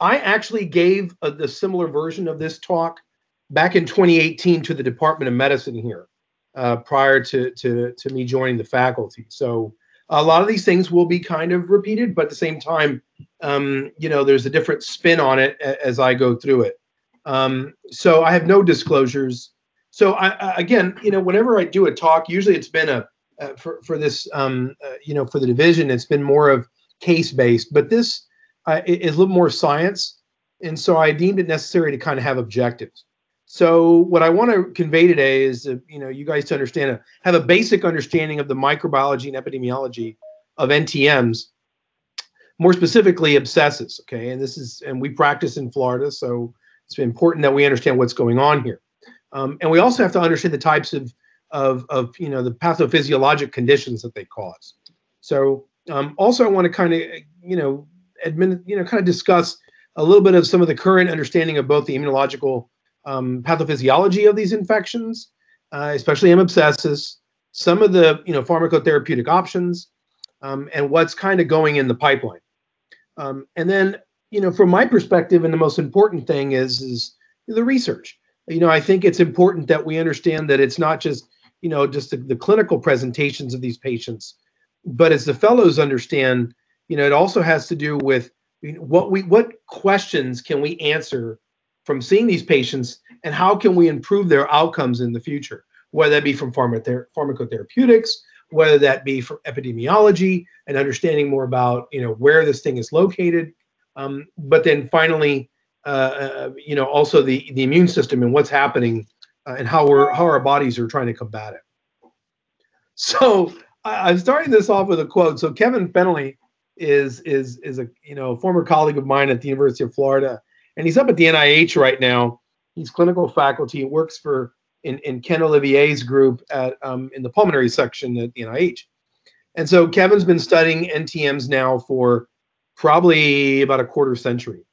I actually gave a, the similar version of this talk back in 2018 to the Department of Medicine here, uh, prior to, to to me joining the faculty. So a lot of these things will be kind of repeated, but at the same time, um, you know, there's a different spin on it as I go through it. Um, so I have no disclosures. So I, again, you know, whenever I do a talk, usually it's been a uh, for for this, um, uh, you know, for the division, it's been more of case based, but this uh, is a little more science, and so I deemed it necessary to kind of have objectives. So what I want to convey today is, uh, you know, you guys to understand, uh, have a basic understanding of the microbiology and epidemiology of NTMs, more specifically abscesses. Okay, and this is, and we practice in Florida, so it's important that we understand what's going on here, um, and we also have to understand the types of of of you know the pathophysiologic conditions that they cause. So um, also, I want to kind of you know admin, you know kind of discuss a little bit of some of the current understanding of both the immunological um, pathophysiology of these infections, uh, especially M. abscessus, some of the you know pharmacotherapeutic options, um, and what's kind of going in the pipeline. Um, and then you know from my perspective, and the most important thing is is the research. You know, I think it's important that we understand that it's not just you know just the, the clinical presentations of these patients, but as the fellows understand, you know, it also has to do with what we what questions can we answer from seeing these patients and how can we improve their outcomes in the future, whether that be from pharmacotherapeutics, whether that be from epidemiology and understanding more about you know where this thing is located, um, but then finally, uh, uh, you know, also the the immune system and what's happening uh, and how we're how our bodies are trying to combat it. So I, I'm starting this off with a quote. So Kevin Fennelly is is is a you know former colleague of mine at the University of Florida and he's up at the NIH right now. He's clinical faculty. He works for in, in Ken Olivier's group at um, in the pulmonary section at the NIH. And so Kevin's been studying NTMs now for probably about a quarter century.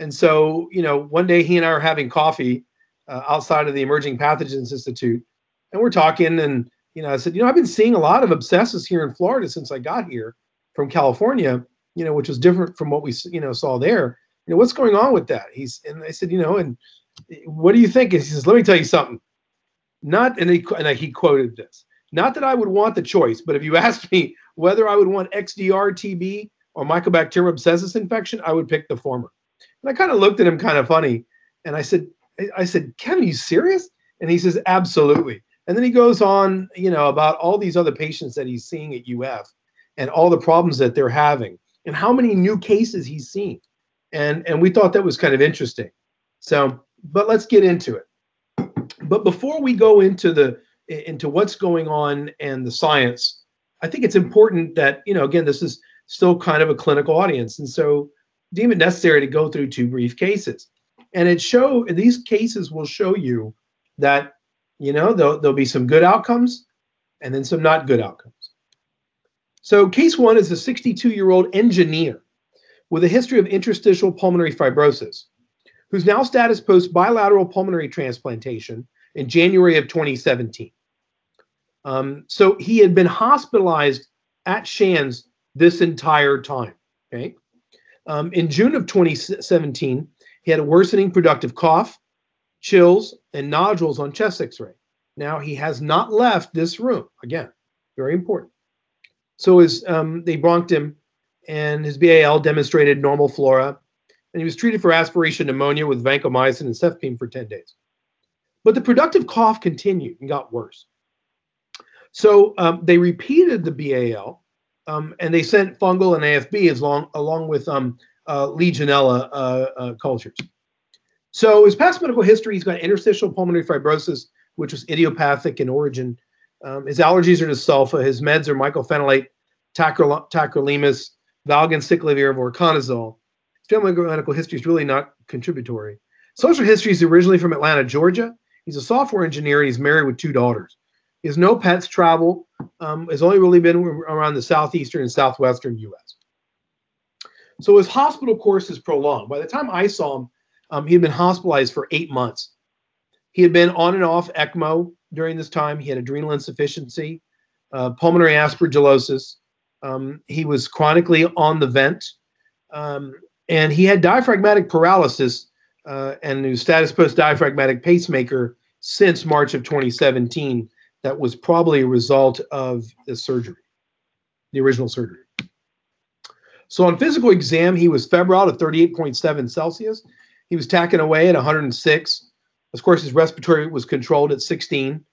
And so, you know, one day he and I are having coffee uh, outside of the Emerging Pathogens Institute, and we're talking. And you know, I said, you know, I've been seeing a lot of abscesses here in Florida since I got here from California. You know, which was different from what we you know saw there you know, what's going on with that? He's and I said, you know, and what do you think? And he says, let me tell you something. Not and he and he quoted this. Not that I would want the choice, but if you asked me whether I would want XDR TB or Mycobacterium abscessus infection, I would pick the former. And I kind of looked at him kind of funny, and I said, I said, Kevin, you serious? And he says, absolutely. And then he goes on, you know, about all these other patients that he's seeing at UF and all the problems that they're having and how many new cases he's seen and and we thought that was kind of interesting. So, but let's get into it. But before we go into the into what's going on and the science, I think it's important that you know again this is still kind of a clinical audience, and so deem it necessary to go through two brief cases. And it show these cases will show you that you know there'll, there'll be some good outcomes and then some not good outcomes. So case one is a 62 year old engineer with a history of interstitial pulmonary fibrosis, whose now status post bilateral pulmonary transplantation in January of 2017. Um, so he had been hospitalized at Shands this entire time. Okay. Um, in June of 2017, he had a worsening productive cough, chills, and nodules on chest x ray. Now he has not left this room. Again, very important. So as um, they bronched him and his BAL demonstrated normal flora, and he was treated for aspiration pneumonia with vancomycin and cefepime for 10 days. But the productive cough continued and got worse. So um, they repeated the BAL, um, and they sent fungal and AFB as long, along with um, uh, Legionella uh, uh, cultures. So his past medical history, he's got interstitial pulmonary fibrosis, which was idiopathic in origin. Um, his allergies are to sulfa. His meds are mycophenolate, tacrolimus, valganciclovir, or conazole. family medical history is really not contributory. Social history is originally from Atlanta, Georgia. He's a software engineer and he's married with two daughters. He has no pets, travel, um, has only really been around the southeastern and southwestern U.S. So his hospital course is prolonged. By the time I saw him, um, he had been hospitalized for eight months. He had been on and off ECMO during this time. He had adrenal insufficiency, uh, pulmonary aspergillosis, um, he was chronically on the vent. Um, and he had diaphragmatic paralysis uh, and new status post diaphragmatic pacemaker since March of 2017. That was probably a result of the surgery, the original surgery. So on physical exam, he was febrile at 38.7 Celsius. He was tacking away at 106. Of course, his respiratory was controlled at 16.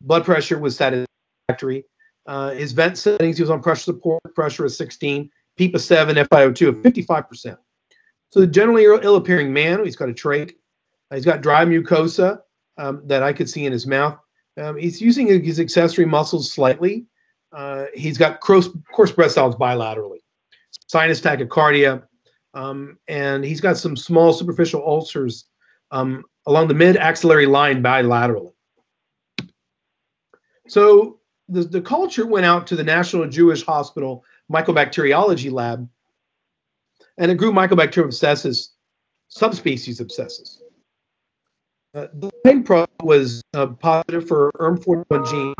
Blood pressure was satisfactory. Uh, his vent settings, he was on pressure support, pressure of 16, PEEP of 7, FiO2 of 55%. So the generally ill-appearing man, he's got a trach. Uh, he's got dry mucosa um, that I could see in his mouth. Um, he's using his accessory muscles slightly. Uh, he's got coarse, coarse breath sounds bilaterally, sinus tachycardia, um, and he's got some small superficial ulcers um, along the mid-axillary line bilaterally. So the, the culture went out to the National Jewish Hospital Mycobacteriology Lab, and it grew Mycobacterium abscessus, subspecies abscessus. Uh, the main pro was uh, positive for ERM41 gene.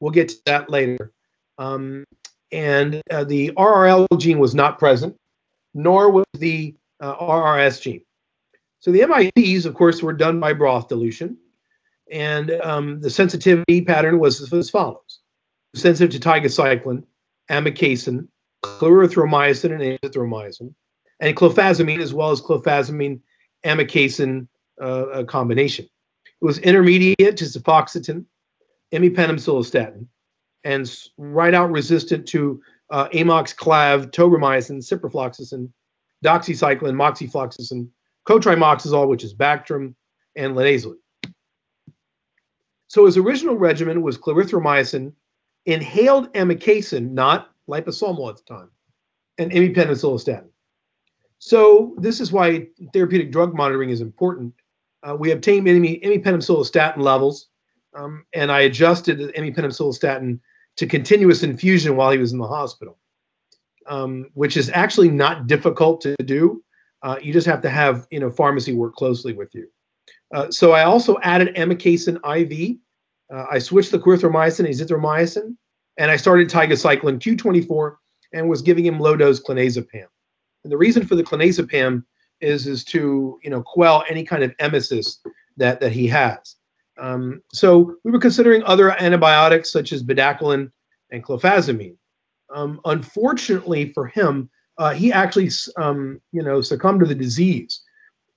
We'll get to that later. Um, and uh, the RRL gene was not present, nor was the uh, RRS gene. So the MITs, of course, were done by broth dilution. And um, the sensitivity pattern was as follows. Sensitive to tigecycline, amikacin, clarithromycin, and azithromycin, and clofazimine, as well as clofazimine amikacin uh, combination. It was intermediate to cefoxitin, imipenem and right out resistant to uh, amoxiclav, tobramycin, ciprofloxacin, doxycycline, moxifloxacin, cotrimoxazole, which is Bactrim, and linezolid. So his original regimen was clarithromycin, inhaled amikacin, not liposomal at the time, and imipenem So this is why therapeutic drug monitoring is important. Uh, we obtained imipenem levels, um, and I adjusted the imipenem to continuous infusion while he was in the hospital, um, which is actually not difficult to do. Uh, you just have to have you know pharmacy work closely with you. Uh, so I also added amikacin IV. Uh, I switched the clarithromycin, azithromycin, and I started tigecycline Q24 and was giving him low dose clonazepam. And the reason for the clonazepam is is to you know quell any kind of emesis that that he has. Um, so we were considering other antibiotics such as bedaquiline and clofazimine. Um, unfortunately for him, uh, he actually um, you know succumbed to the disease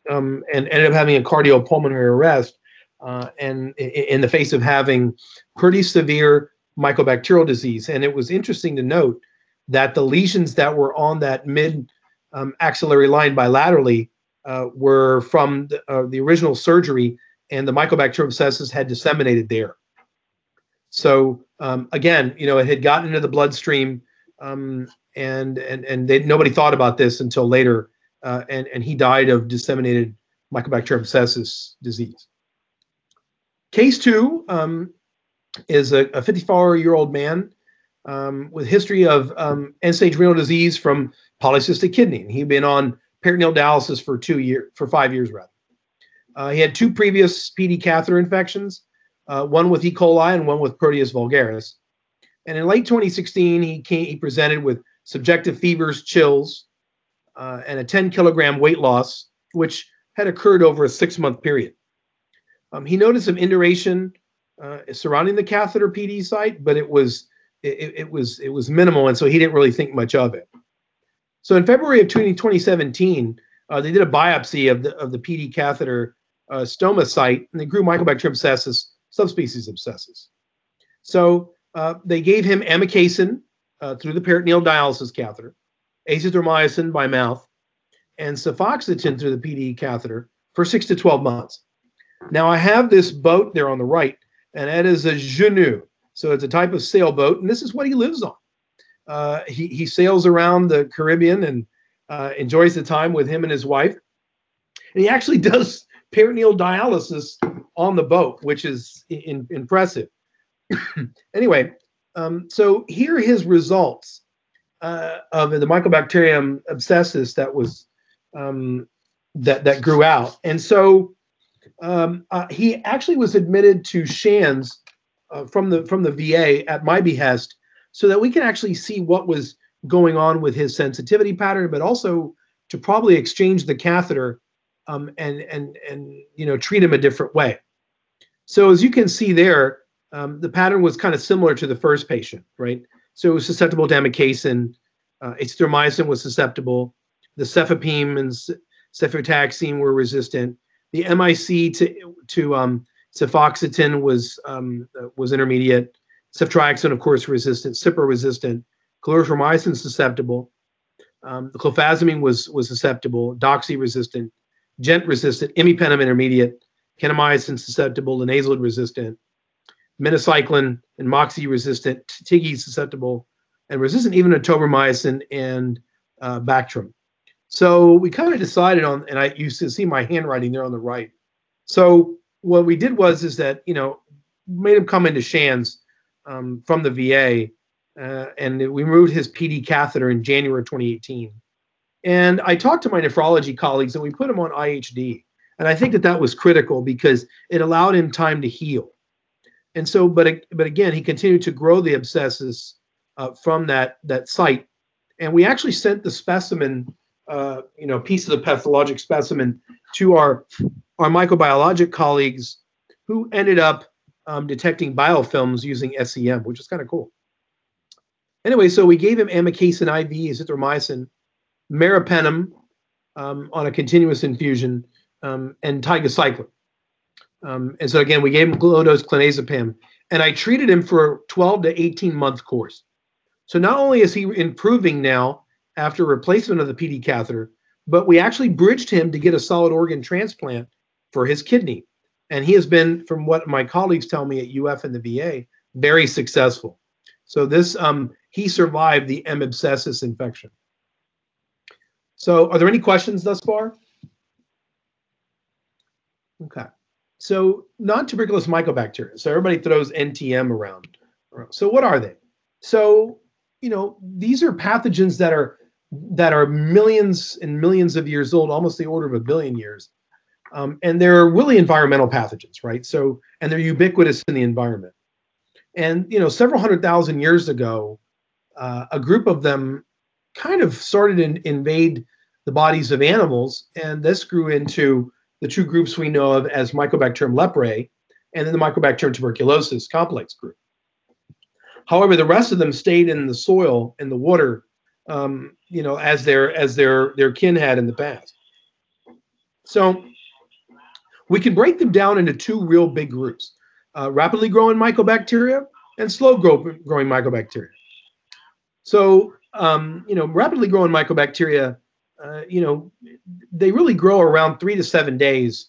um, and ended up having a cardiopulmonary arrest uh, and in the face of having pretty severe mycobacterial disease. And it was interesting to note that the lesions that were on that mid um, axillary line bilaterally uh, were from the, uh, the, original surgery, and the mycobacterial abscesses had disseminated there. So um, again, you know, it had gotten into the bloodstream, um, and and and they, nobody thought about this until later, uh, and and he died of disseminated Mycobacterium abscesses disease. Case two um, is a 54-year-old man um, with history of um, end-stage renal disease from polycystic kidney. He'd been on peritoneal dialysis for two years, for five years rather. Uh, he had two previous PD catheter infections, uh, one with E. coli and one with Proteus vulgaris. And in late 2016, he came, he presented with subjective fevers, chills, uh, and a 10 kilogram weight loss, which had occurred over a six month period. Um, he noticed some induration uh, surrounding the catheter PD site, but it was it, it, was it was minimal, and so he didn't really think much of it. So in February of 20, 2017, uh, they did a biopsy of the of the PD catheter uh, stoma site, and they grew Mycobacterium abscessus, subspecies abscessus. So uh, they gave him amikacin uh, through the peritoneal dialysis catheter, azithromycin by mouth, and cefoxitin through the PD catheter for six to 12 months. Now I have this boat there on the right, and that is a Genu. So it's a type of sailboat, and this is what he lives on. Uh, he, he sails around the Caribbean and uh, enjoys the time with him and his wife. And he actually does peritoneal dialysis on the boat, which is in, impressive. anyway, um, so here are his results uh, of the Mycobacterium abscessus that was um, that that grew out. And so um, uh, he actually was admitted to Shands uh, from the from the VA at my behest, so that we can actually see what was going on with his sensitivity pattern, but also to probably exchange the catheter um, and and and you know treat him a different way. So as you can see there, um, the pattern was kind of similar to the first patient, right? So it was susceptible to amikacin, uh, azithromycin was susceptible, the cefepime and cefotaxime were resistant, the MIC to to um, cefoxitin was um, uh, was intermediate, ceftriaxone of course resistant, cipro resistant, clarithromycin susceptible, um, the clofazimine was was susceptible, doxy resistant, gent resistant, imipenem intermediate, kanamycin susceptible, linezolid resistant, minocycline and moxie resistant, Tiggy susceptible, and resistant even to tobramycin and uh, Bactrim. So we kind of decided on, and I to see my handwriting there on the right. So what we did was is that you know made him come into Shands um, from the VA, uh, and we removed his PD catheter in January 2018. And I talked to my nephrology colleagues, and we put him on IHD. And I think that that was critical because it allowed him time to heal. And so, but but again, he continued to grow the abscesses uh, from that that site, and we actually sent the specimen, uh, you know, piece of the pathologic specimen to our our microbiologic colleagues, who ended up um, detecting biofilms using SEM, which is kind of cool. Anyway, so we gave him amikacin IV, azithromycin, meropenem um, on a continuous infusion, um, and tigecycline. Um, and so again, we gave him low dose clonazepam, and I treated him for a 12 to 18 month course. So not only is he improving now after replacement of the PD catheter, but we actually bridged him to get a solid organ transplant for his kidney. And he has been, from what my colleagues tell me at UF and the VA, very successful. So this, um, he survived the M. abscessus infection. So are there any questions thus far? Okay. So non-tuberculous mycobacteria. So everybody throws NTM around. So what are they? So you know these are pathogens that are that are millions and millions of years old, almost the order of a billion years, um, and they're really environmental pathogens, right? So and they're ubiquitous in the environment. And you know, several hundred thousand years ago, uh, a group of them kind of started to invade the bodies of animals, and this grew into the two groups we know of as Mycobacterium leprae and then the Mycobacterium tuberculosis complex group. However, the rest of them stayed in the soil and the water, um, you know, as their as their their kin had in the past. So we can break them down into two real big groups: uh, rapidly growing mycobacteria and slow grow, growing mycobacteria. So um, you know, rapidly growing mycobacteria uh, you know, they really grow around three to seven days,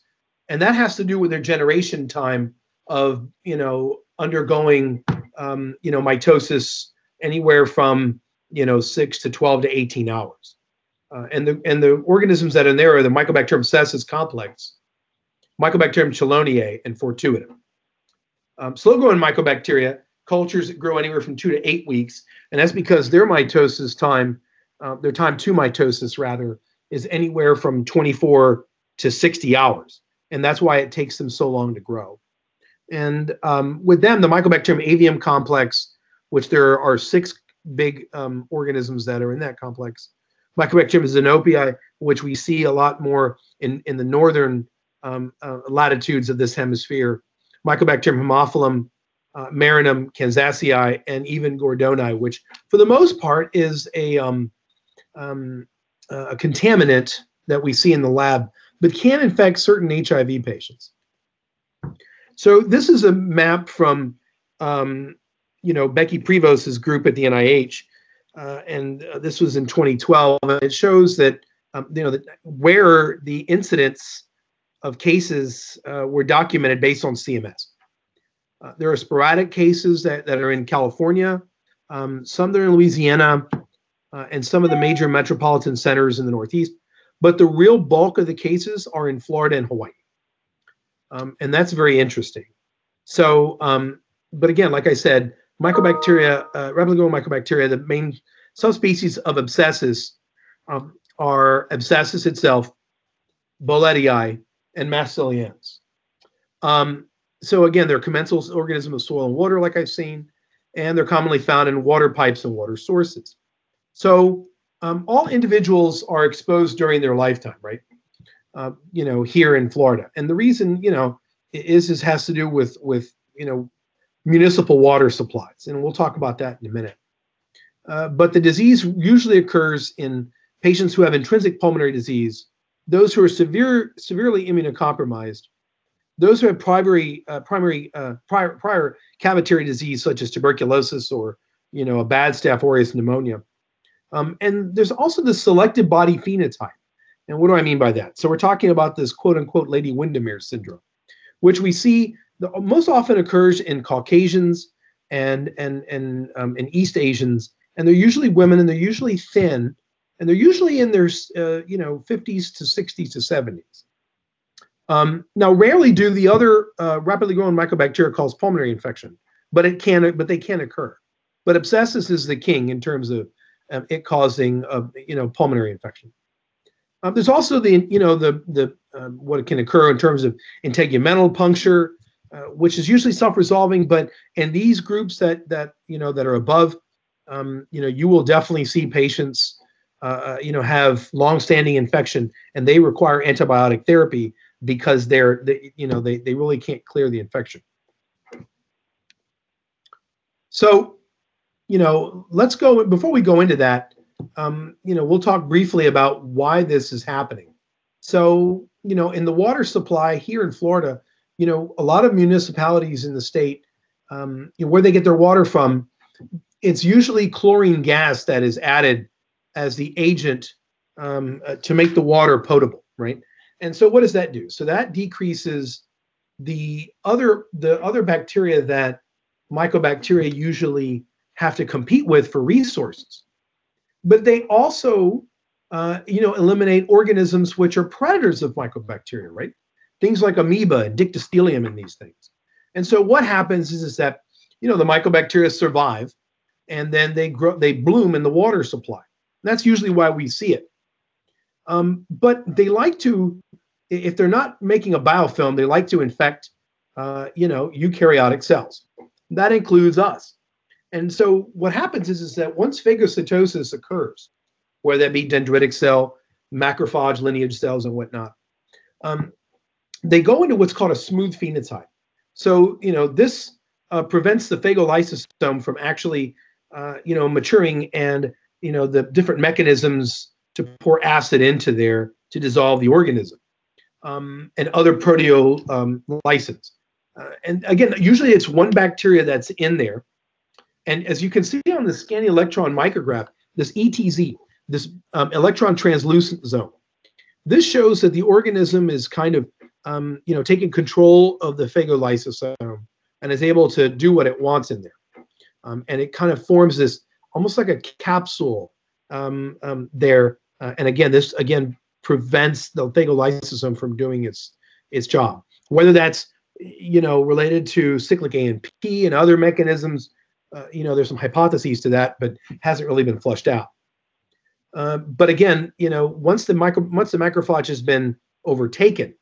and that has to do with their generation time of you know undergoing um, you know mitosis anywhere from you know six to twelve to eighteen hours, uh, and the and the organisms that are in there are the Mycobacterium abscessus complex, Mycobacterium cheloniae, and fortuitum. Um, slow-growing mycobacteria cultures grow anywhere from two to eight weeks, and that's because their mitosis time uh, their time to mitosis rather is anywhere from 24 to 60 hours and that's why it takes them so long to grow. And um, with them the mycobacterium avium complex which there are six big um, organisms that are in that complex mycobacterium xenopii which we see a lot more in, in the northern um, uh, latitudes of this hemisphere mycobacterium haemophilum uh, marinum kansasii and even gordoni which for the most part is a um, um, a contaminant that we see in the lab, but can infect certain HIV patients. So this is a map from, um, you know, Becky Prevost's group at the NIH, uh, and uh, this was in 2012. And it shows that, um, you know, that where the incidents of cases uh, were documented based on CMS. Uh, there are sporadic cases that, that are in California, um, some that are in Louisiana, uh, and some of the major metropolitan centers in the Northeast. But the real bulk of the cases are in Florida and Hawaii. Um, and that's very interesting. So, um, but again, like I said, mycobacteria, uh, mycobacteria, the main subspecies of abscessus um, are abscessus itself, bolletii, and mastiglienus. Um, so again, they're commensal organisms of soil and water, like I've seen, and they're commonly found in water pipes and water sources. So um, all individuals are exposed during their lifetime, right? Uh, you know, here in Florida, and the reason, you know, is is has to do with with you know municipal water supplies, and we'll talk about that in a minute. Uh, but the disease usually occurs in patients who have intrinsic pulmonary disease, those who are severe severely immunocompromised, those who have primary uh, primary uh, prior prior cavitary disease such as tuberculosis or you know a bad Staph aureus pneumonia, um, and there's also the selected body phenotype. And what do I mean by that? So we're talking about this quote unquote Lady Windermere syndrome, which we see the, most often occurs in Caucasians and and and um, in East Asians, and they're usually women, and they're usually thin, and they're usually in their uh, you know 50s to 60s to 70s. Um, now, rarely do the other uh, rapidly growing mycobacteria cause pulmonary infection, but it can, but they can occur. But abscessus is the king in terms of um, it causing, uh, you know, pulmonary infection. Um, there's also the, you know, the the uh, what can occur in terms of integumental puncture, uh, which is usually self-resolving. But in these groups that that you know that are above, um, you know, you will definitely see patients, uh, uh, you know, have long-standing infection and they require antibiotic therapy because they're they, you know they, they really can't clear the infection so you know let's go before we go into that um, you know we'll talk briefly about why this is happening so you know in the water supply here in florida you know a lot of municipalities in the state um, you know, where they get their water from it's usually chlorine gas that is added as the agent um, uh, to make the water potable right and so what does that do? So that decreases the other the other bacteria that mycobacteria usually have to compete with for resources. But they also uh, you know eliminate organisms which are predators of mycobacteria, right? Things like amoeba and dictyostelium and these things. And so what happens is, is that you know the mycobacteria survive and then they grow they bloom in the water supply. That's usually why we see it. Um, but they like to, if they're not making a biofilm, they like to infect, uh, you know, eukaryotic cells. That includes us. And so what happens is, is that once phagocytosis occurs, whether that be dendritic cell, macrophage lineage cells, and whatnot, um, they go into what's called a smooth phenotype. So, you know, this uh, prevents the phagolysosome from actually, uh, you know, maturing and, you know, the different mechanisms to pour acid into there to dissolve the organism um, and other proteolysis. Um, uh, and again, usually it's one bacteria that's in there. And as you can see on the scanning electron micrograph, this ETZ, this um, electron translucent zone, this shows that the organism is kind of, um, you know, taking control of the phagolysosome and is able to do what it wants in there. Um, and it kind of forms this almost like a capsule um, um, there uh, and again, this again prevents the phagolysosome from doing its its job. Whether that's you know related to cyclic AMP and other mechanisms, uh, you know, there's some hypotheses to that, but hasn't really been flushed out. Uh, but again, you know, once the micro once the macrophage has been overtaken,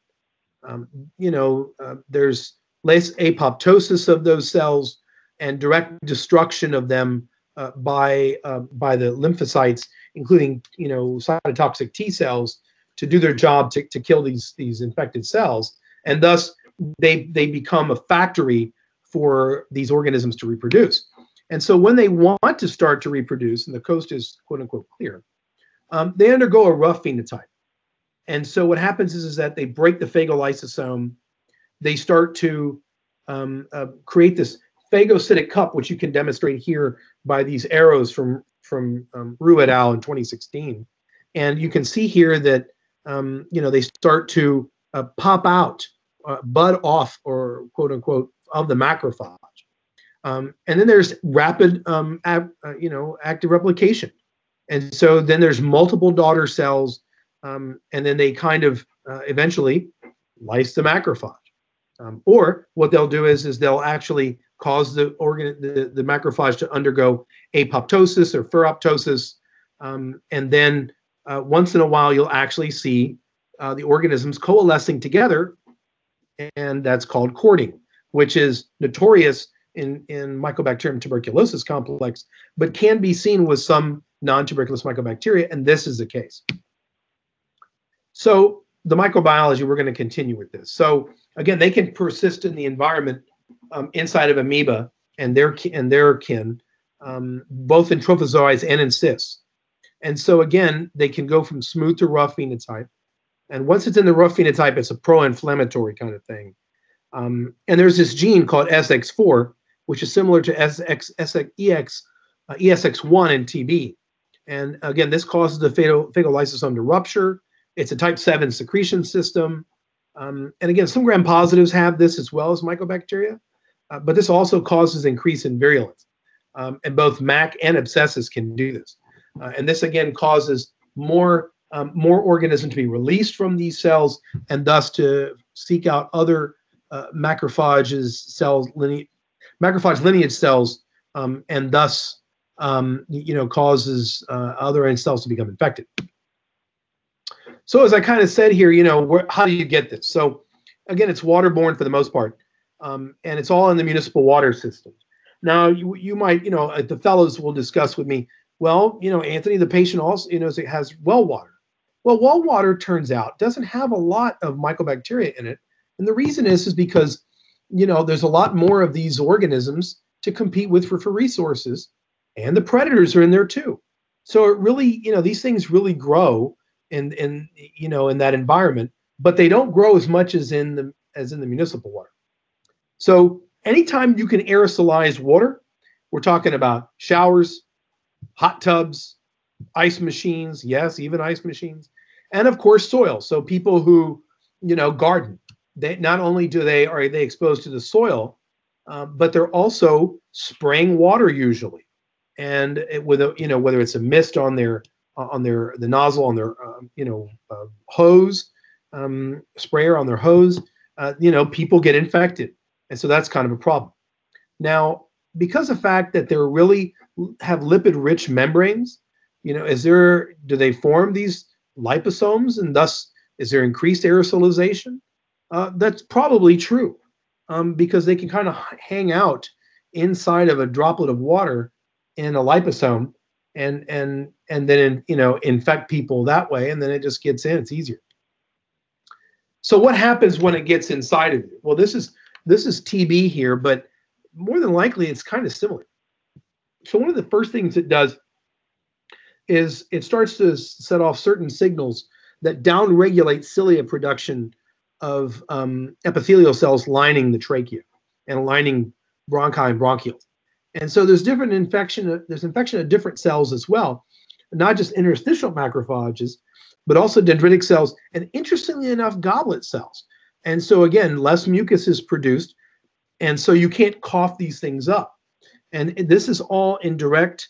um, you know, uh, there's less apoptosis of those cells and direct destruction of them uh, by uh, by the lymphocytes including you know cytotoxic T cells, to do their job to, to kill these these infected cells, and thus they they become a factory for these organisms to reproduce. And so when they want to start to reproduce, and the coast is quote unquote clear, um, they undergo a rough phenotype. And so what happens is, is that they break the phagolysosome, they start to um, uh, create this phagocytic cup, which you can demonstrate here by these arrows from from um, Rue et al. in 2016. And you can see here that, um, you know, they start to uh, pop out, uh, bud off, or quote unquote, of the macrophage. Um, and then there's rapid, um, ab, uh, you know, active replication. And so then there's multiple daughter cells, um, and then they kind of uh, eventually lyse the macrophage. Um, or what they'll do is, is they'll actually cause the organ the, the macrophage to undergo apoptosis or pheroptosis um, and then uh, once in a while you'll actually see uh, the organisms coalescing together and that's called cording which is notorious in in mycobacterium tuberculosis complex but can be seen with some non-tuberculous mycobacteria, and this is the case. So the microbiology, we're going to continue with this. So again, they can persist in the environment um, inside of amoeba and their and their kin, um, both in trophozoites and in cysts. And so again, they can go from smooth to rough phenotype. And once it's in the rough phenotype, it's a pro-inflammatory kind of thing. Um, and there's this gene called SX4, which is similar to SX, SX, EX, uh, ESX1 in TB. And again, this causes the fatal, fatal lysosome to rupture. It's a type 7 secretion system. Um, and again, some gram positives have this as well as mycobacteria, uh, but this also causes increase in virulence. Um, and both MAC and abscesses can do this. Uh, and this again causes more um, more organism to be released from these cells and thus to seek out other uh, macrophages cells lineage macrophage lineage cells um, and thus um, you know causes uh, other end cells to become infected so as i kind of said here you know where, how do you get this so again it's waterborne for the most part um, and it's all in the municipal water system now you, you might you know uh, the fellows will discuss with me well, you know, Anthony, the patient also, you know, has well water. Well, well water turns out doesn't have a lot of mycobacteria in it. And the reason is is because, you know, there's a lot more of these organisms to compete with for, for resources, and the predators are in there too. So it really, you know, these things really grow in in you know in that environment, but they don't grow as much as in the as in the municipal water. So anytime you can aerosolize water, we're talking about showers, hot tubs, ice machines, yes, even ice machines, and of course soil. So people who, you know, garden, they not only do they are they exposed to the soil, uh, but they're also spraying water usually, and it, with a you know whether it's a mist on their on their the nozzle on their uh, you know uh, hose um, sprayer on their hose, uh, you know people get infected, and so that's kind of a problem. Now, because of the fact that they're really have lipid rich membranes? You know, is there do they form these liposomes and thus is there increased aerosolization? Uh, that's probably true um, because they can kind of hang out inside of a droplet of water in a liposome and and and then you know infect people that way and then it just gets in. It's easier. So what happens when it gets inside of you? Well this is this is tb here but more than likely it's kind of similar. So one of the first things it does is it starts to set off certain signals that downregulate cilia production of um, epithelial cells lining the trachea and lining bronchi and bronchioles. And so there's different infection, there's infection of different cells as well, not just interstitial macrophages, but also dendritic cells, and interestingly enough, goblet cells. And so again, less mucus is produced, and so you can't cough these things up. And this is all in direct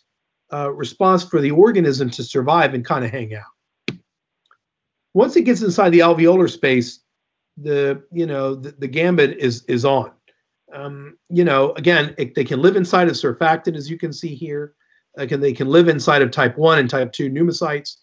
uh, response for the organism to survive and kind of hang out. Once it gets inside the alveolar space, the you know the, the gambit is is on. Um, you know, again, it, they can live inside of surfactant, as you can see here. Again, they can live inside of type 1 and type 2 pneumocytes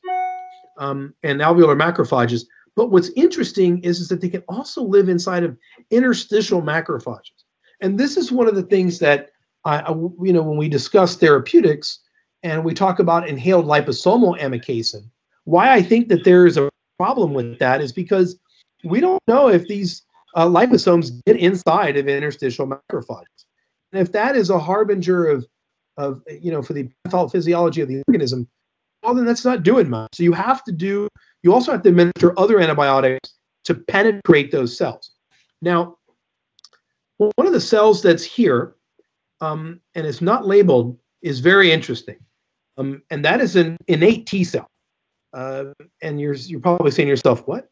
um, and alveolar macrophages. But what's interesting is, is that they can also live inside of interstitial macrophages. And this is one of the things that I, I, you know, when we discuss therapeutics and we talk about inhaled liposomal amikacin, why I think that there is a problem with that is because we don't know if these uh, liposomes get inside of interstitial macrophages. And if that is a harbinger of, of you know, for the pathophysiology of the organism, well, then that's not doing much. So you have to do, you also have to administer other antibiotics to penetrate those cells. Now, one of the cells that's here um, and it's not labeled is very interesting. Um, and that is an innate T cell. Uh, and you're, you're probably saying to yourself, what?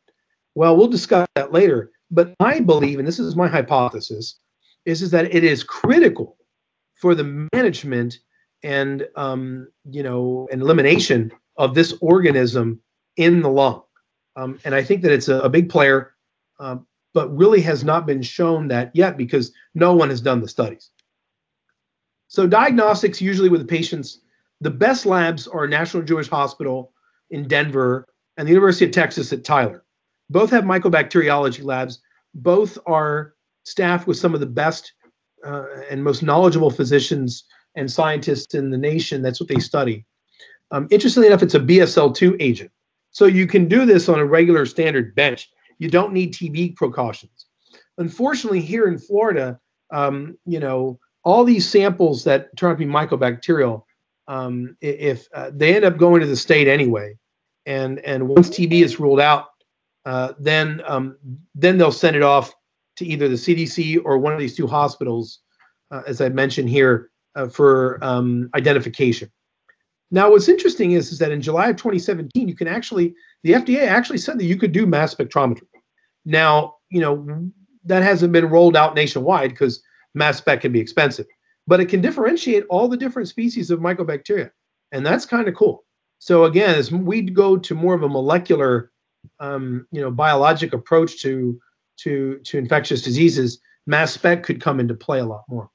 Well, we'll discuss that later. But I believe, and this is my hypothesis, is, is that it is critical for the management and um, you know and elimination of this organism in the lung. Um, and I think that it's a, a big player, um, but really has not been shown that yet because no one has done the studies. So diagnostics usually with the patients, the best labs are National Jewish Hospital in Denver and the University of Texas at Tyler. Both have mycobacteriology labs. Both are staffed with some of the best uh, and most knowledgeable physicians and scientists in the nation. That's what they study. Um, interestingly enough, it's a BSL2 agent. So you can do this on a regular standard bench. You don't need TB precautions. Unfortunately, here in Florida, um, you know, all these samples that turn out to be mycobacterial, um, if uh, they end up going to the state anyway, and and once TB is ruled out, uh, then um, then they'll send it off to either the CDC or one of these two hospitals, uh, as I mentioned here, uh, for um, identification. Now, what's interesting is, is that in July of 2017, you can actually, the FDA actually said that you could do mass spectrometry. Now, you know, that hasn't been rolled out nationwide because mass spec can be expensive, but it can differentiate all the different species of mycobacteria. And that's kind of cool. So again, as we go to more of a molecular, um, you know, biologic approach to to to infectious diseases, mass spec could come into play a lot more.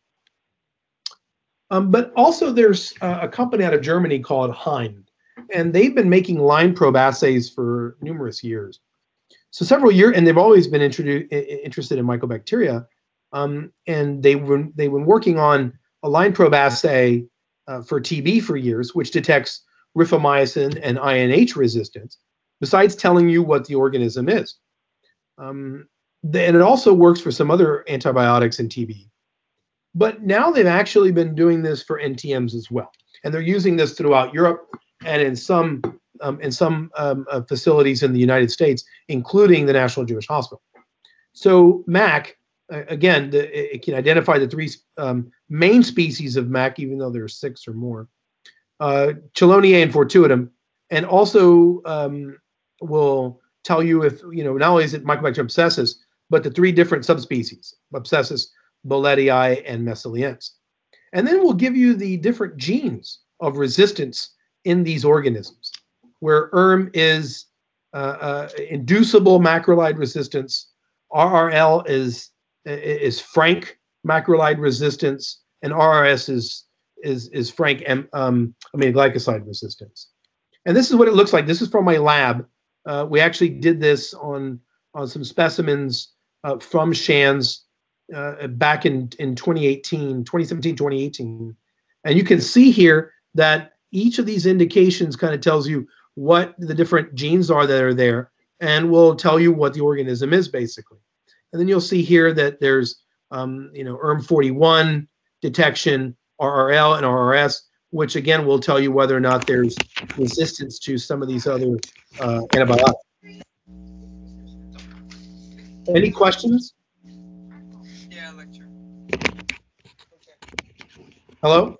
Um, but also, there's a company out of Germany called Hind, and they've been making line probe assays for numerous years. So several years, and they've always been interested in mycobacteria. Um, and they were they've been working on a line probe assay uh, for TB for years, which detects rifamycin and INH resistance, besides telling you what the organism is. Um, and it also works for some other antibiotics in TB. But now they've actually been doing this for NTMs as well, and they're using this throughout Europe and in some um, in some um, uh, facilities in the United States, including the National Jewish Hospital. So MAC, uh, again, the, it can identify the three um, main species of MAC, even though there are six or more, uh, Chelonia and Fortuitum, and also um, will tell you if you know not only is it Mycobacterium abscessus, but the three different subspecies, abscessus, bollettii, and meseliense. And then we'll give you the different genes of resistance in these organisms, where ERM is uh, uh, inducible macrolide resistance, RRL is is frank macrolide resistance, and RRS is is is frank um, aminoglycoside resistance. And this is what it looks like. This is from my lab. Uh, we actually did this on on some specimens uh, from Shands uh, back in, in 2018, 2017, 2018. And you can see here that each of these indications kind of tells you what the different genes are that are there and will tell you what the organism is basically. And then you'll see here that there's, um, you know, ERM41 detection, RRL and RRS, which again will tell you whether or not there's resistance to some of these other uh, antibiotics. Any questions? Yeah, lecture. Hello?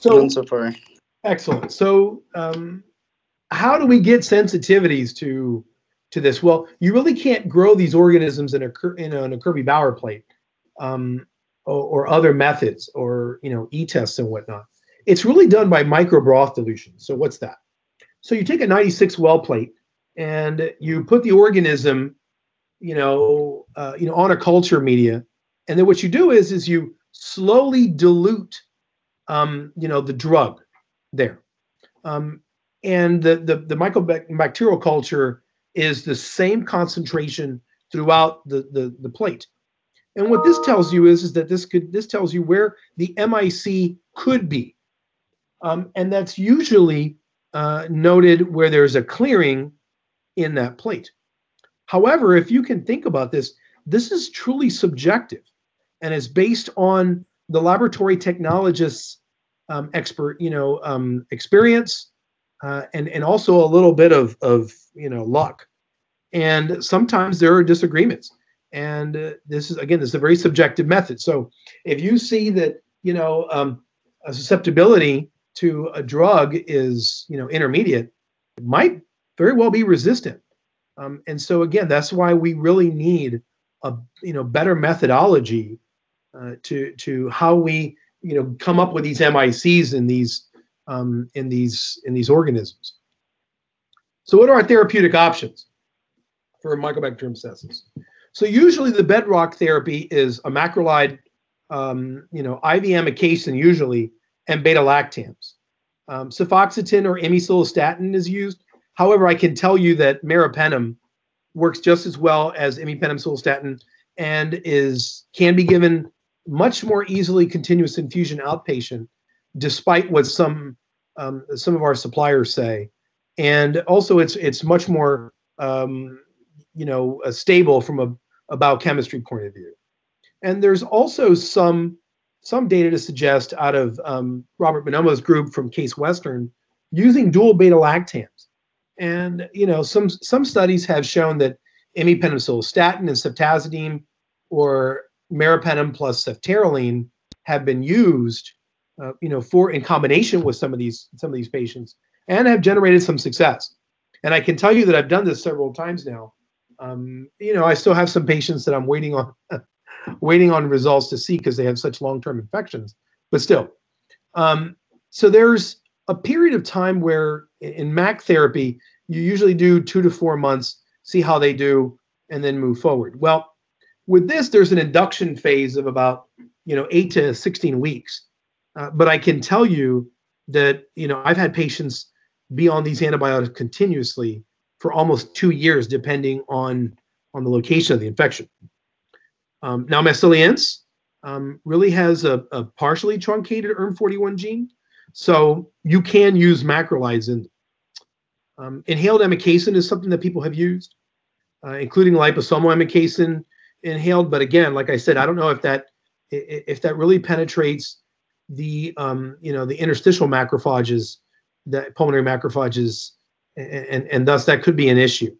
So, None so far. Excellent. So, um, how do we get sensitivities to to this? Well, you really can't grow these organisms in a in a, in a Kirby Bauer plate, um, or, or, other methods, or you know, e-tests and whatnot. It's really done by micro broth dilution. So, what's that? So, you take a 96 well plate and you put the organism, you know, uh, you know, on a culture media, and then what you do is is you slowly dilute, um, you know, the drug there, um, and the the the mycobacterial culture is the same concentration throughout the the, the plate. And what this tells you is, is that this could this tells you where the MIC could be, um, and that's usually uh, noted where there's a clearing in that plate. However, if you can think about this, this is truly subjective and is based on the laboratory technologist's um, expert, you know, um, experience uh, and and also a little bit of of you know luck. And sometimes there are disagreements. And uh, this is again, this is a very subjective method. So if you see that you know um, a susceptibility to a drug is you know intermediate, it might very well be resistant. Um, and so again, that's why we really need a you know better methodology uh, to to how we you know come up with these MICs in these um, in these in these organisms. So what are our therapeutic options for Mycobacterium abscessus? So usually the bedrock therapy is a macrolide, um, you know, IV amikacin usually, and beta lactams. Um, or imicilastatin is used However, I can tell you that meropenem works just as well as imipenem and is can be given much more easily continuous infusion outpatient despite what some um, some of our suppliers say. And also, it's it's much more um, you know uh, stable from a biochemistry point of view. And there's also some some data to suggest out of um, Robert Bonomo's group from Case Western using dual beta lactams. And you know, some some studies have shown that imipenem and ceftazidime or meropenem plus ceftaroline have been used, uh, you know, for in combination with some of these some of these patients and have generated some success. And I can tell you that I've done this several times now. Um, you know, I still have some patients that I'm waiting on waiting on results to see because they have such long-term infections. But still, um, so there's a period of time where in MAC therapy you usually do two to four months, see how they do, and then move forward. Well, with this, there's an induction phase of about you know eight to 16 weeks. Uh, but I can tell you that you know I've had patients be on these antibiotics continuously for almost two years, depending on on the location of the infection. Um, now, Massiliense um, really has a, a, partially truncated ERM41 gene, so you can use macrolides. Um, inhaled amikacin is something that people have used, uh, including liposomal amikacin inhaled. But again, like I said, I don't know if that if that really penetrates the um, you know the interstitial macrophages, the pulmonary macrophages, and, and, thus that could be an issue.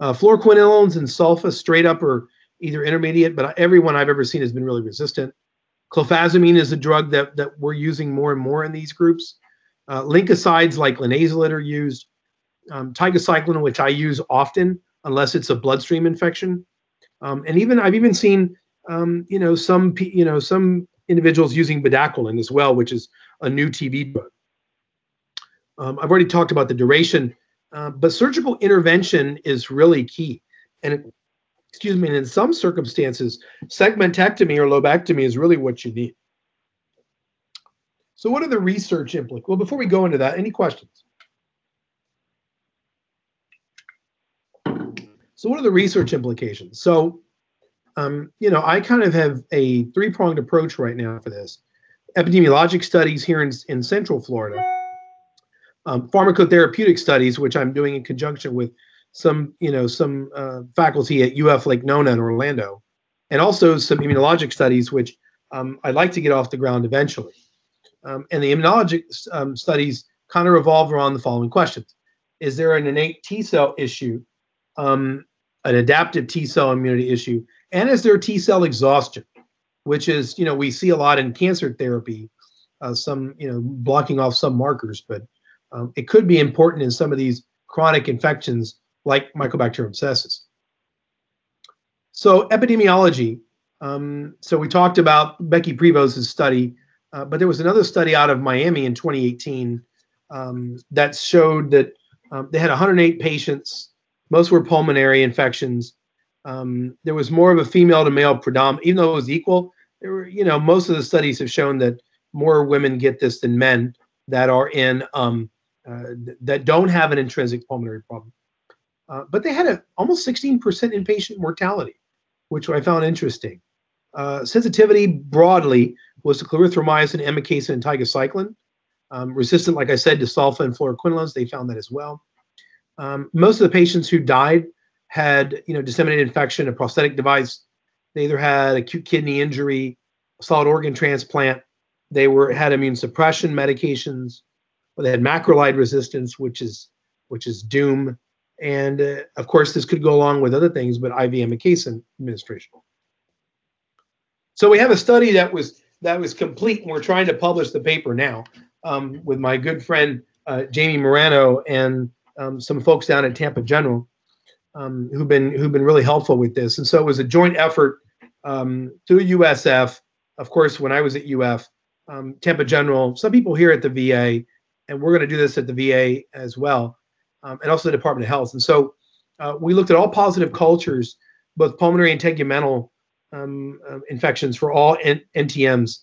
Uh, fluoroquinolones and sulfa straight up are either intermediate, but everyone I've ever seen has been really resistant. Clofazimine is a drug that, that we're using more and more in these groups. Uh, lincocides like linezolid are used. Um, tigecycline, which I use often, unless it's a bloodstream infection. Um, and even I've even seen, um, you know, some you know some individuals using bedaquiline as well, which is a new TB drug. Um, I've already talked about the duration, uh, but surgical intervention is really key. And excuse me, and in some circumstances, segmentectomy or lobectomy is really what you need. So what are the research implications? Well, before we go into that, any questions? So what are the research implications? So, um, you know, I kind of have a three-pronged approach right now for this. Epidemiologic studies here in, in Central Florida, um, pharmacotherapeutic studies, which I'm doing in conjunction with some you know some uh, faculty at UF Lake Nona in Orlando, and also some immunologic studies, which um, I'd like to get off the ground eventually. Um, and the immunologic um, studies kind of revolve around the following questions: Is there an innate T cell issue, um, an adaptive T cell immunity issue, and is there T cell exhaustion, which is you know we see a lot in cancer therapy, uh, some you know blocking off some markers, but um, it could be important in some of these chronic infections like Mycobacterium abscessus. So epidemiology. Um, so we talked about Becky Prevost' study, uh, but there was another study out of Miami in 2018 um, that showed that um, they had 108 patients. Most were pulmonary infections. Um, there was more of a female to male predominant, even though it was equal. There were, you know, most of the studies have shown that more women get this than men that are in um, uh, that don't have an intrinsic pulmonary problem. Uh, but they had a almost 16% inpatient mortality, which I found interesting. Uh, sensitivity broadly was to clarithromycin, amikacin, and tigecycline. Um, resistant, like I said, to sulfa and fluoroquinolones. They found that as well. Um, most of the patients who died had, you know, disseminated infection, a prosthetic device. They either had acute kidney injury, solid organ transplant. They were had immune suppression medications, or they had macrolide resistance, which is which is doom and uh, of course, this could go along with other things, but IV amikacin administration. So we have a study that was that was complete, and we're trying to publish the paper now um, with my good friend uh, Jamie Morano and um, some folks down at Tampa General um, who've been who've been really helpful with this. And so it was a joint effort um, through USF. Of course, when I was at UF, um, Tampa General, some people here at the VA, and we're going to do this at the VA as well um, and also the Department of Health. And so uh, we looked at all positive cultures, both pulmonary and tegumental um, uh, infections for all N- NTMs.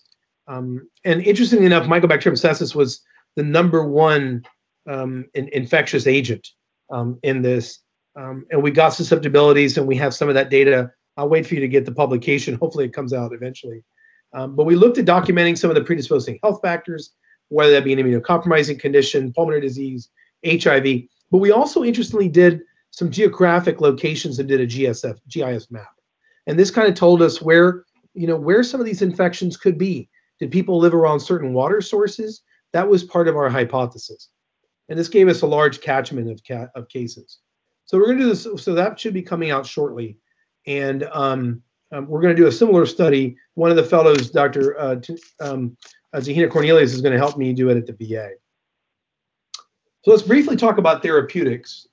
Um, and interestingly enough, Mycobacterium abscessus was the number one um, in, infectious agent um, in this. Um, and we got susceptibilities, and we have some of that data. I'll wait for you to get the publication. Hopefully, it comes out eventually. but we looked at documenting some of the predisposing health factors, whether that be an immunocompromising condition, pulmonary disease, HIV. But we also interestingly did some geographic locations and did a GSF GIS map. And this kind of told us where, you know, where some of these infections could be. Did people live around certain water sources? That was part of our hypothesis. And this gave us a large catchment of, ca- of cases. So we're going to do this. So that should be coming out shortly. And um, um, we're going to do a similar study. One of the fellows, Dr. Uh, um, Zahina Cornelius, is going to help me do it at the VA. So let's briefly talk about therapeutics.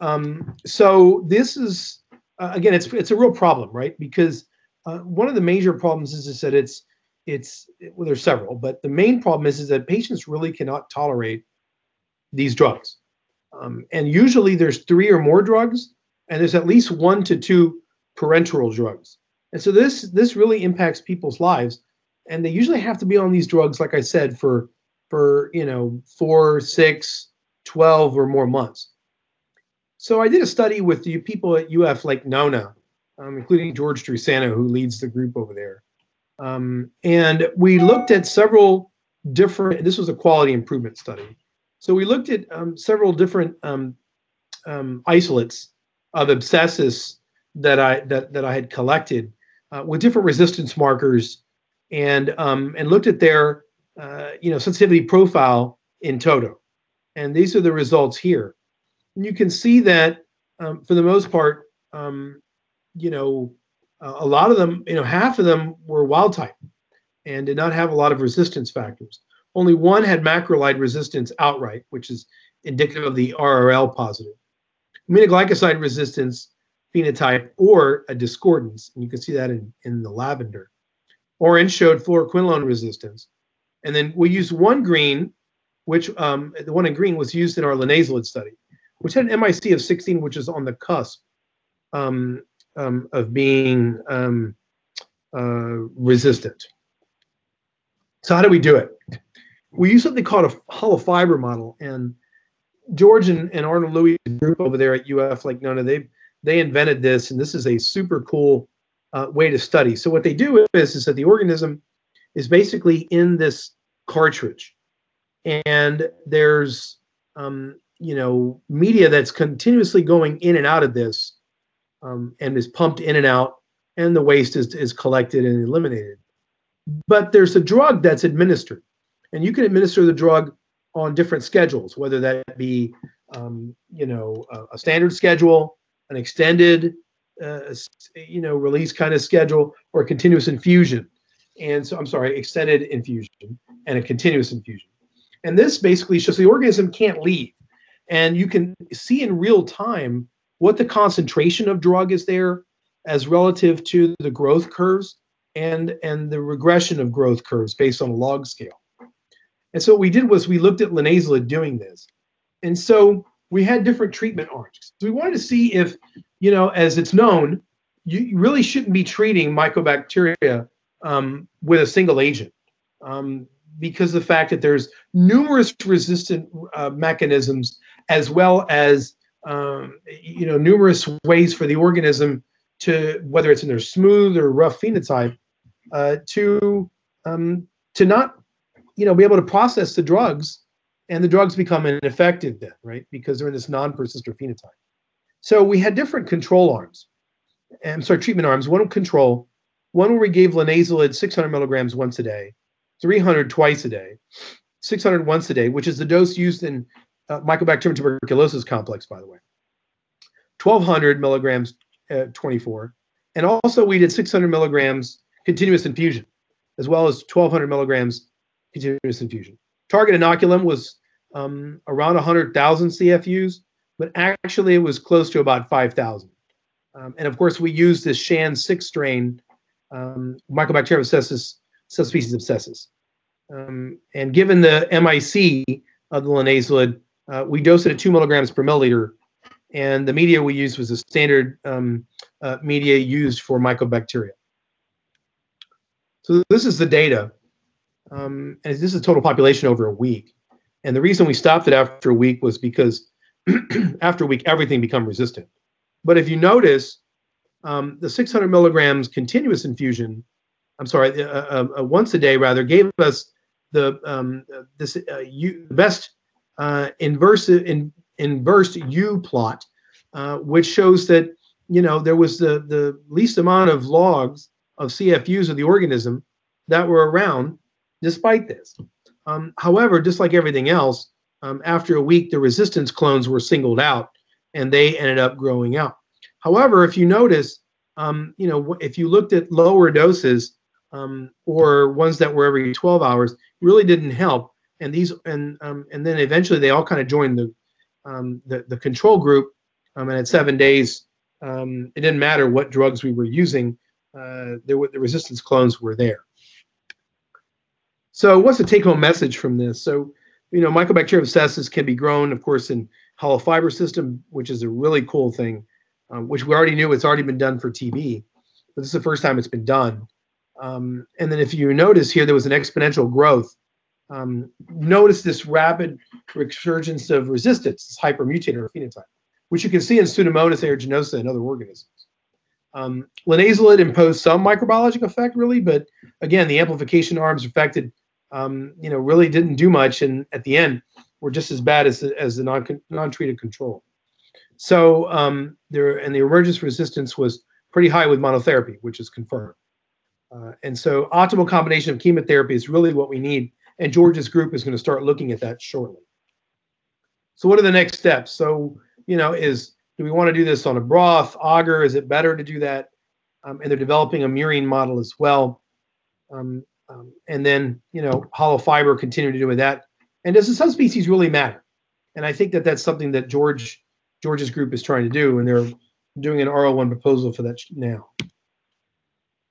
Um, so this is uh, again, it's it's a real problem, right? Because uh, one of the major problems is, is that it's it's well, there's several, but the main problem is is that patients really cannot tolerate these drugs, um, and usually there's three or more drugs, and there's at least one to two parenteral drugs, and so this this really impacts people's lives, and they usually have to be on these drugs, like I said, for for you know four, six, 12 or more months. So I did a study with the people at UF Lake Nona, um, including George Drusano, who leads the group over there. Um, and we looked at several different, this was a quality improvement study. So we looked at um, several different um, um, isolates of abscessus that I, that, that I had collected uh, with different resistance markers and, um, and looked at their uh, you know, sensitivity profile in toto. And these are the results here you can see that um, for the most part, um, you know, a lot of them, you know, half of them were wild type and did not have a lot of resistance factors. Only one had macrolide resistance outright, which is indicative of the RRL positive. Aminoglycoside resistance phenotype or a discordance, and you can see that in, in the lavender. Orange showed fluoroquinolone resistance. And then we used one green, which um, the one in green was used in our linezolid study which had an MIC of 16, which is on the cusp um, um, of being um, uh, resistant. So how do we do it? We use something called a hollow fiber model, and George and, and Arnold Louis group over there at UF Lake Nona, they they invented this, and this is a super cool uh, way to study. So what they do is is that the organism is basically in this cartridge, and there's um, you know media that's continuously going in and out of this um, and is pumped in and out and the waste is, is collected and eliminated but there's a drug that's administered and you can administer the drug on different schedules whether that be um, you know a, a, standard schedule an extended uh, you know release kind of schedule or continuous infusion and so i'm sorry extended infusion and a continuous infusion and this basically shows the organism can't leave and you can see in real time what the concentration of drug is there as relative to the growth curves and and the regression of growth curves based on a log scale. And so what we did was we looked at linezolid doing this. And so we had different treatment arms. So we wanted to see if, you know, as it's known, you really shouldn't be treating mycobacteria um, with a single agent um, because the fact that there's numerous resistant uh, mechanisms as well as um, you know numerous ways for the organism to whether it's in their smooth or rough phenotype uh, to um, to not you know be able to process the drugs and the drugs become ineffective then right? Because they're in this non-persister phenotype so we had different control arms i'm sorry treatment arms one control one where we gave linezolid 600 milligrams once a day 300 twice a day 600 once a day which is the dose used in uh, Mycobacterium tuberculosis complex, by the way. 1200 milligrams, uh, 24. And also, we did 600 milligrams continuous infusion, as well as 1200 milligrams continuous infusion. Target inoculum was um, around 100,000 CFUs, but actually it was close to about 5,000. Um, and of course, we used this Shan 6 strain, um, Mycobacterium abscessus, subspecies abscessus. Um, and given the MIC of the linezolid, uh, we dosed it at two milligrams per milliliter, and the media we used was a standard um, uh, media used for mycobacteria. So this is the data, um, and this is total population over a week. And the reason we stopped it after a week was because after a week everything become resistant. But if you notice, um, the 600 milligrams continuous infusion, I'm sorry, uh, uh, uh, once a day rather, gave us the um, this uh, U, best uh, inverse in, inverse U plot, uh, which shows that you know there was the the least amount of logs of CFUs of the organism that were around despite this. Um, however, just like everything else, um, after a week, the resistance clones were singled out and they ended up growing out. However, if you notice, um, you know, if you looked at lower doses um, or ones that were every 12 hours, really didn't help. And these, and um, and then eventually they all kind of joined the, um, the the control group. Um, and at seven days, it didn't matter what drugs we were using. Uh, there were the resistance clones were there. So what's the take-home message from this? So, you know, Mycobacterium abscessus can be grown, of course, in hollow fiber system, which is a really cool thing, um, which we already knew it's already been done for TB, but this is the first time it's been done. Um, and then if you notice here, there was an exponential growth. Um, notice this rapid resurgence of resistance, this hypermutator phenotype, which you can see in Pseudomonas aeruginosa and other organisms. Um, linezolid imposed some microbiologic effect, really, but again, the amplification arms affected um, you know, really didn't do much, and at the end were just as bad as the, as the non non-treated control. So um, there, and the emergence resistance was pretty high with monotherapy, which is confirmed. Uh, and so optimal combination of chemotherapy is really what we need, and George's group is going to start looking at that shortly. So what are the next steps? So you know, is do we want to do this on a broth, auger? Is it better to do that? Um, and they're developing a murine model as well. Um, um, and then, you know, hollow fiber, continue to do with that. And does the subspecies really matter? And I think that that's something that George George's group is trying to do, and they're doing an R01 proposal for that now.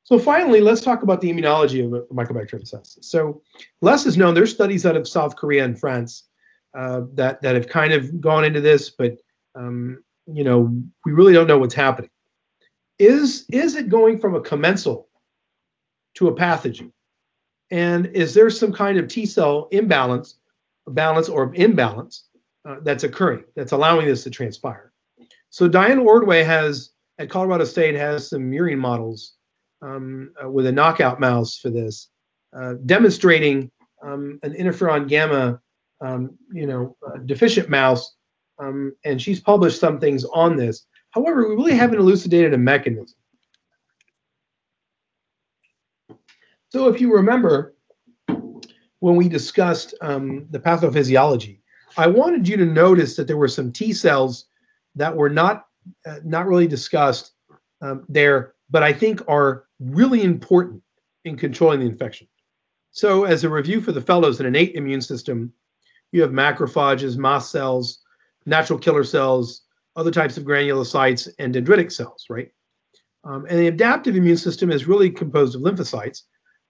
So finally, let's talk about the immunology of Mycobacterium abscessus. So less is known. There's studies out of South Korea and France uh, that that have kind of gone into this, but um, you know we really don't know what's happening. Is is it going from a commensal to a pathogen? And is there some kind of T cell imbalance, balance or imbalance uh, that's occurring that's allowing this to transpire? So Diane Ordway has at Colorado State has some murine models um, uh, with a knockout mouse for this, uh, demonstrating um, an interferon gamma, um, you know, uh, deficient mouse, um, and she's published some things on this. However, we really haven't elucidated a mechanism. So if you remember, when we discussed um, the pathophysiology, I wanted you to notice that there were some T cells that were not uh, not really discussed um, there, but I think are really important in controlling the infection. So, as a review for the fellows, an innate immune system, you have macrophages, mast cells, natural killer cells, other types of granulocytes, and dendritic cells, right? Um, and the adaptive immune system is really composed of lymphocytes,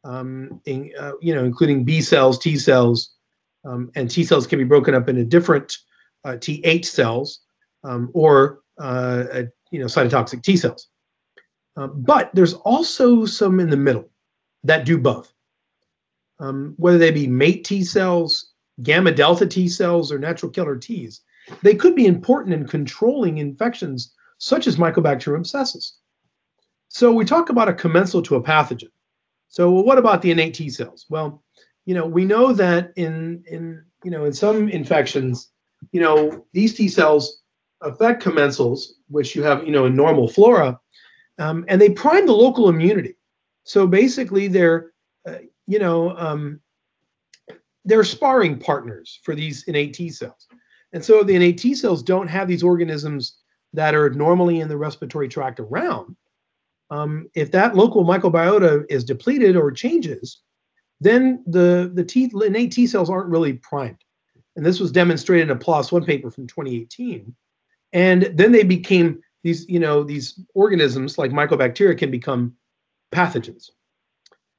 um, in, uh, you know, including B cells, T cells, um, and T cells can be broken up into different uh, Th cells um, or uh, you know cytotoxic T cells. Um, but there's also some in the middle that do both, um, whether they be mate T cells, gamma delta T cells, or natural killer Ts. They could be important in controlling infections such as Mycobacterium abscessus. So we talk about a commensal to a pathogen. So what about the innate T cells? Well, you know, we know that in in you know in some infections, you know, these T cells affect commensals, which you have you know in normal flora, um, and they prime the local immunity. So basically, they're uh, you know um, they're sparring partners for these innate T cells. And so the innate T cells don't have these organisms that are normally in the respiratory tract around um, if that local microbiota is depleted or changes, then the, the T, innate T cells aren't really primed. And this was demonstrated in a PLOS One paper from 2018. And then they became these, you know, these organisms like mycobacteria can become pathogens.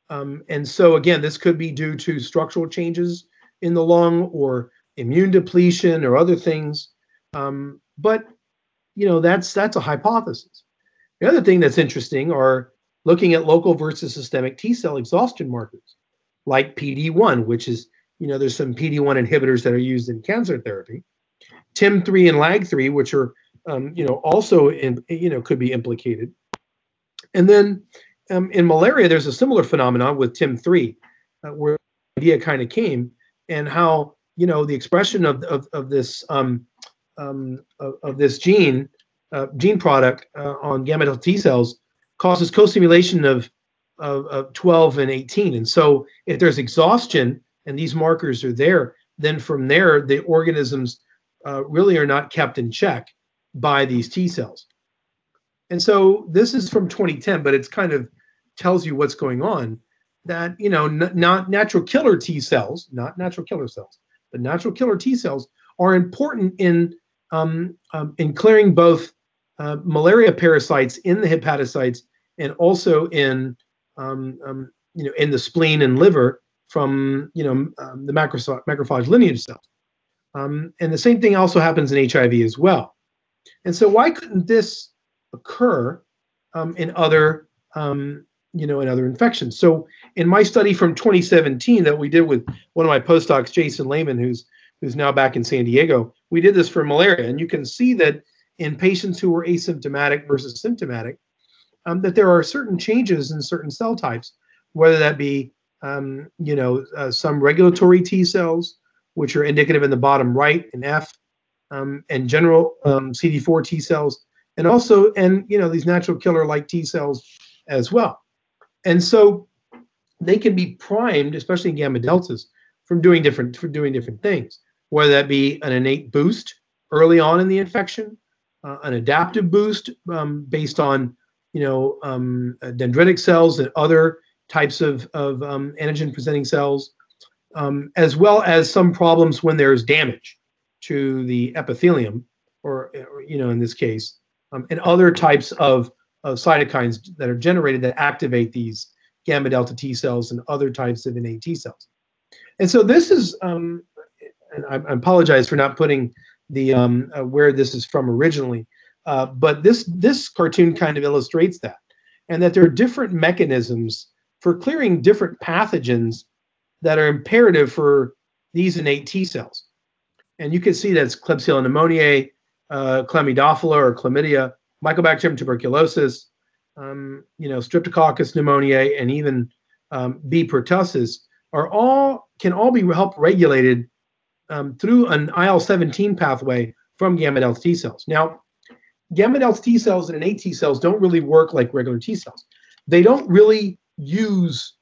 Um, and so again, this could be due to structural changes in the lung or immune depletion or other things. Um, but you know, that's that's a hypothesis. The other thing that's interesting are looking at local versus systemic T cell exhaustion markers, like PD1, which is, you know, there's some PD1 inhibitors that are used in cancer therapy, TIM3 and LAG3, which are, um, you know, also in, you know, could be implicated. And then um, in malaria, there's a similar phenomenon with TIM3, uh, where the idea kind of came and how you know the expression of of, of this um, um, of, of, this gene uh, gene product uh, on gamma delta T cells causes co-stimulation of, of, of 12 and 18 and so if there's exhaustion and these markers are there then from there the organisms uh, really are not kept in check by these T cells. And so this is from 2010 but it's kind of tells you what's going on that you know not natural killer T cells, not natural killer cells, but natural killer T cells are important in um, um, in clearing both uh, malaria parasites in the hepatocytes and also in um, um you know in the spleen and liver from you know um, the macrophage, macrophage lineage cells. Um, and the same thing also happens in HIV as well. And so why couldn't this occur in other um, you know, and other infections. So in my study from 2017 that we did with one of my postdocs, Jason Lehman, who's who's now back in San Diego, we did this for malaria, and you can see that in patients who were asymptomatic versus symptomatic, um, that there are certain changes in certain cell types, whether that be um, you know uh, some regulatory T cells, which are indicative in the bottom right in F, um, and general um, CD4 T cells, and also and you know these natural killer like T cells as well. And so they can be primed, especially in gamma deltas, from doing different for doing different things, whether that be an innate boost early on in the infection, uh, an adaptive boost um, based on you know um, uh, dendritic cells and other types of, of um, antigen presenting cells, um, as well as some problems when there's damage to the epithelium, or, or you know in this case, um, and other types of of cytokines that are generated that activate these gamma delta T cells and other types of innate T cells. And so this is, um, and I, I, apologize for not putting the um, uh, where this is from originally, uh, but this this cartoon kind of illustrates that, and that there are different mechanisms for clearing different pathogens that are imperative for these innate T cells. And you can see that's Klebsiella pneumoniae, uh, Chlamydophila or chlamydia, Mycobacterium tuberculosis, um, you know, Streptococcus pneumoniae, and even um, B. pertussis are all can all be help regulated um, through an IL-17 pathway from gamma delta T cells. Now, gamma delta T cells and innate T cells don't really work like regular T cells. They don't really use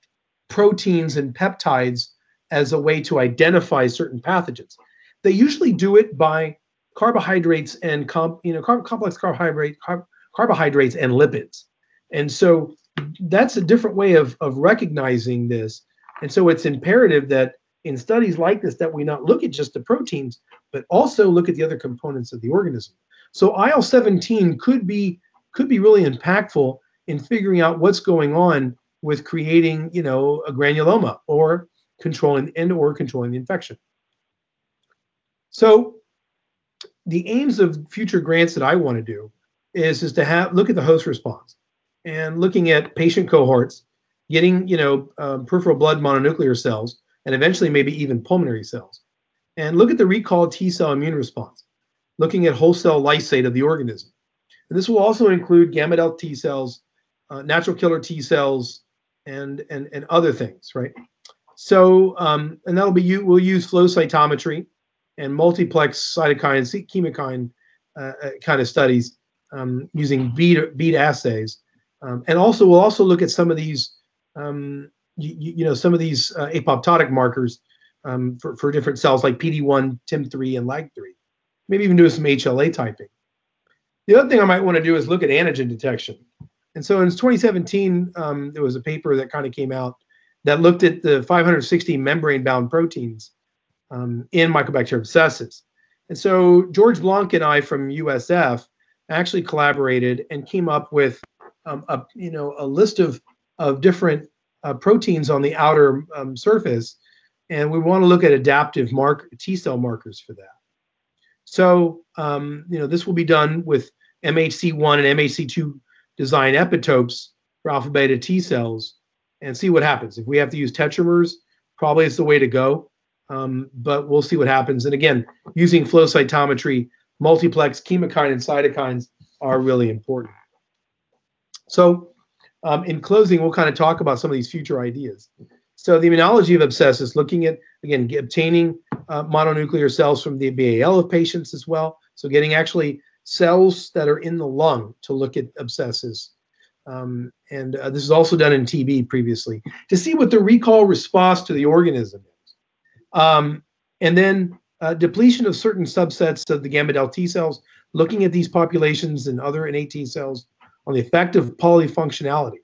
proteins and peptides as a way to identify certain pathogens. They usually do it by carbohydrates and you know, car- complex carbohydrate, car- carbohydrates and lipids. And so that's a different way of, of recognizing this. And so it's imperative that in studies like this that we not look at just the proteins, but also look at the other components of the organism. So IL-17 could be could be really impactful in figuring out what's going on with creating, you know, a granuloma or controlling and or controlling the infection. So the aims of future grants that I want to do is is to have look at the host response and looking at patient cohorts, getting you know um, peripheral blood mononuclear cells, and eventually maybe even pulmonary cells, and look at the recalled T cell immune response, looking at whole cell lysate of the organism. And this will also include gamma delta T cells, uh, natural killer T cells, and and and other things, right? So um, and that'll be you, we'll use flow cytometry and multiplex cytokine, chemokine uh, uh, kind of studies um, using bead, bead assays. Um, and also, we'll also look at some of these, um, you, you, know, some of these uh, apoptotic markers um, for, for different cells like PD1, TIM3, and LAG3. Maybe even do some HLA typing. The other thing I might want to do is look at antigen detection. And so in 2017, um, there was a paper that kind of came out that looked at the 560 membrane-bound proteins um, in Mycobacterium abscessus. And so George Blanc and I from USF actually collaborated and came up with um, a you know a list of of different uh, proteins on the outer um, surface, and we want to look at adaptive mark T cell markers for that. So um, you know this will be done with MHC1 and MHC2 design epitopes for alpha beta T cells, and see what happens. If we have to use tetramers, probably it's the way to go. Um, but we'll see what happens. And again, using flow cytometry, multiplex chemokine and cytokines are really important. So um, in closing, we'll kind of talk about some of these future ideas. So the immunology of abscesses, looking at again obtaining uh, mononuclear cells from the BAL of patients as well. So getting actually cells that are in the lung to look at abscesses. Um, and uh, this is also done in TB previously to see what the recall response to the organism is. Um, and then uh, depletion of certain subsets of the gamma delta T cells, looking at these populations and other innate T cells on the effect of polyfunctionality.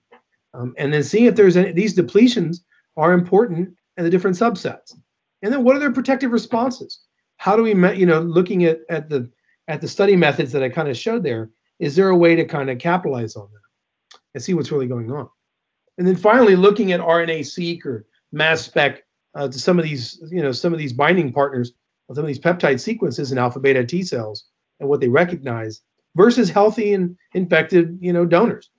Um, and then seeing if there's any, these depletions are important in the different subsets. And then what are their protective responses? How do we, you know, looking at, at the at the study methods that I kind of showed there, is there a way to kind of capitalize on that and see what's really going on? And then finally, looking at RNA-seq or mass spec uh, to some of these, you know, some of these binding partners, some of these peptide sequences in alpha beta T cells and what they recognize versus healthy and infected, you know, donors.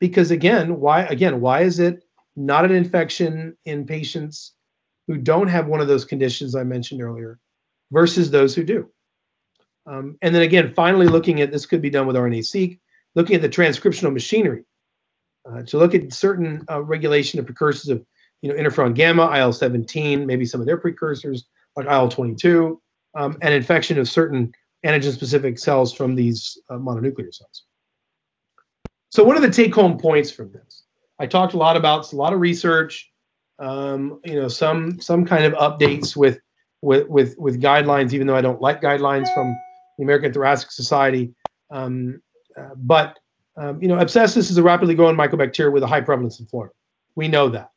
Because again, why again, why is it not an infection in patients who don't have one of those conditions I mentioned earlier versus those who do? Um, and then again, finally looking at this could be done with RNA-seq, looking at the transcriptional machinery uh, to look at certain uh, regulation of precursors of, you know, interferon gamma, IL-17, maybe some of their precursors like IL-22, um, and infection of certain antigen-specific cells from these uh, mononuclear cells. So what are the take-home points from this? I talked a lot about a lot of research, um, you know, some some kind of updates with with with with guidelines, even though I don't like guidelines from the American Thoracic Society. Um, uh, but um, you know, abscessus is a rapidly growing mycobacteria with a high prevalence in Florida. We know that.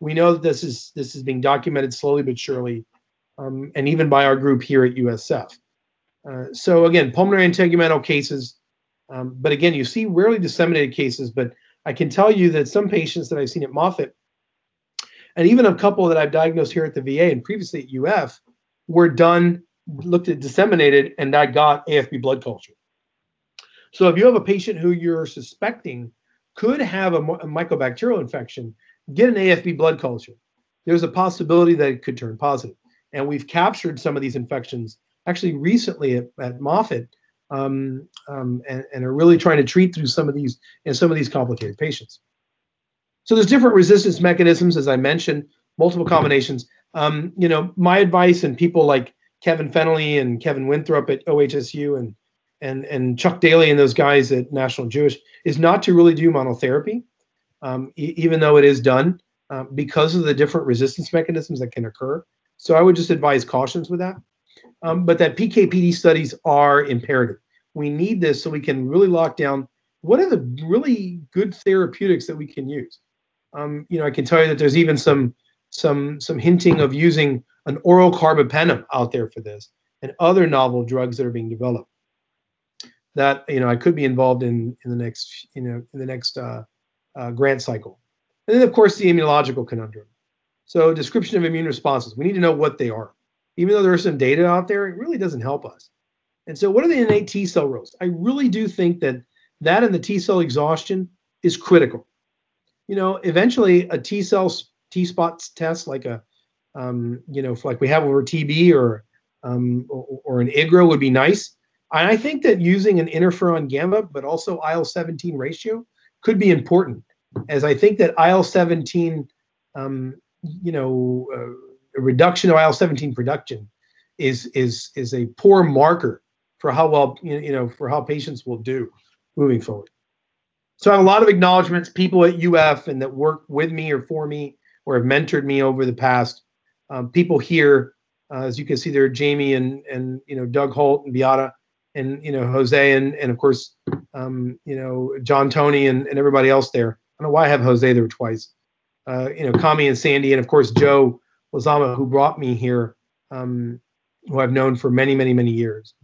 We know that this is this is being documented slowly but surely, um, and even by our group here at USF. Uh, so again, pulmonary integumental cases, um, but again, you see rarely disseminated cases. But I can tell you that some patients that I've seen at Moffitt, and even a couple that I've diagnosed here at the VA and previously at UF, were done, looked at disseminated, and I got AFB blood culture. So if you have a patient who you're suspecting could have a, a mycobacterial infection, get an AFB blood culture. There's a possibility that it could turn positive. And we've captured some of these infections actually recently at, at Moffitt um, um, and, and, are really trying to treat through some of these and some of these complicated patients. So there's different resistance mechanisms, as I mentioned, multiple combinations. Um, you know, my advice and people like Kevin Fennelly and Kevin Winthrop at OHSU and and and Chuck Daly and those guys at National Jewish is not to really do monotherapy, um, e- even though it is done uh, because of the different resistance mechanisms that can occur. So I would just advise cautions with that. Um, but that PKPD studies are imperative. We need this so we can really lock down what are the really good therapeutics that we can use. Um, you know, I can tell you that there's even some some some hinting of using an oral carbapenem out there for this and other novel drugs that are being developed that you know I could be involved in in the next you know in the next uh, uh, grant cycle, and then of course the immunological conundrum. So description of immune responses. We need to know what they are. Even though there's some data out there, it really doesn't help us. And so, what are the innate T cell roles? I really do think that that and the T cell exhaustion is critical. You know, eventually a T cell T spots test like a, um, you know, like we have over TB or, um, or, or an IGRA would be nice. And I think that using an interferon gamma, but also IL 17 ratio could be important, as I think that IL 17, um, you know, uh, reduction of IL 17 production is is is a poor marker for how well you know for how patients will do moving forward. So I have a lot of acknowledgments, people at UF and that work with me or for me or have mentored me over the past. Um, people here, uh, as you can see, there Jamie and and you know Doug Holt and Beata and you know Jose and and of course um, you know John Tony and, and everybody else there. I don't know why I have Jose there twice. Uh, you know Kami and Sandy and of course Joe Lazama who brought me here, um, who I've known for many many many years.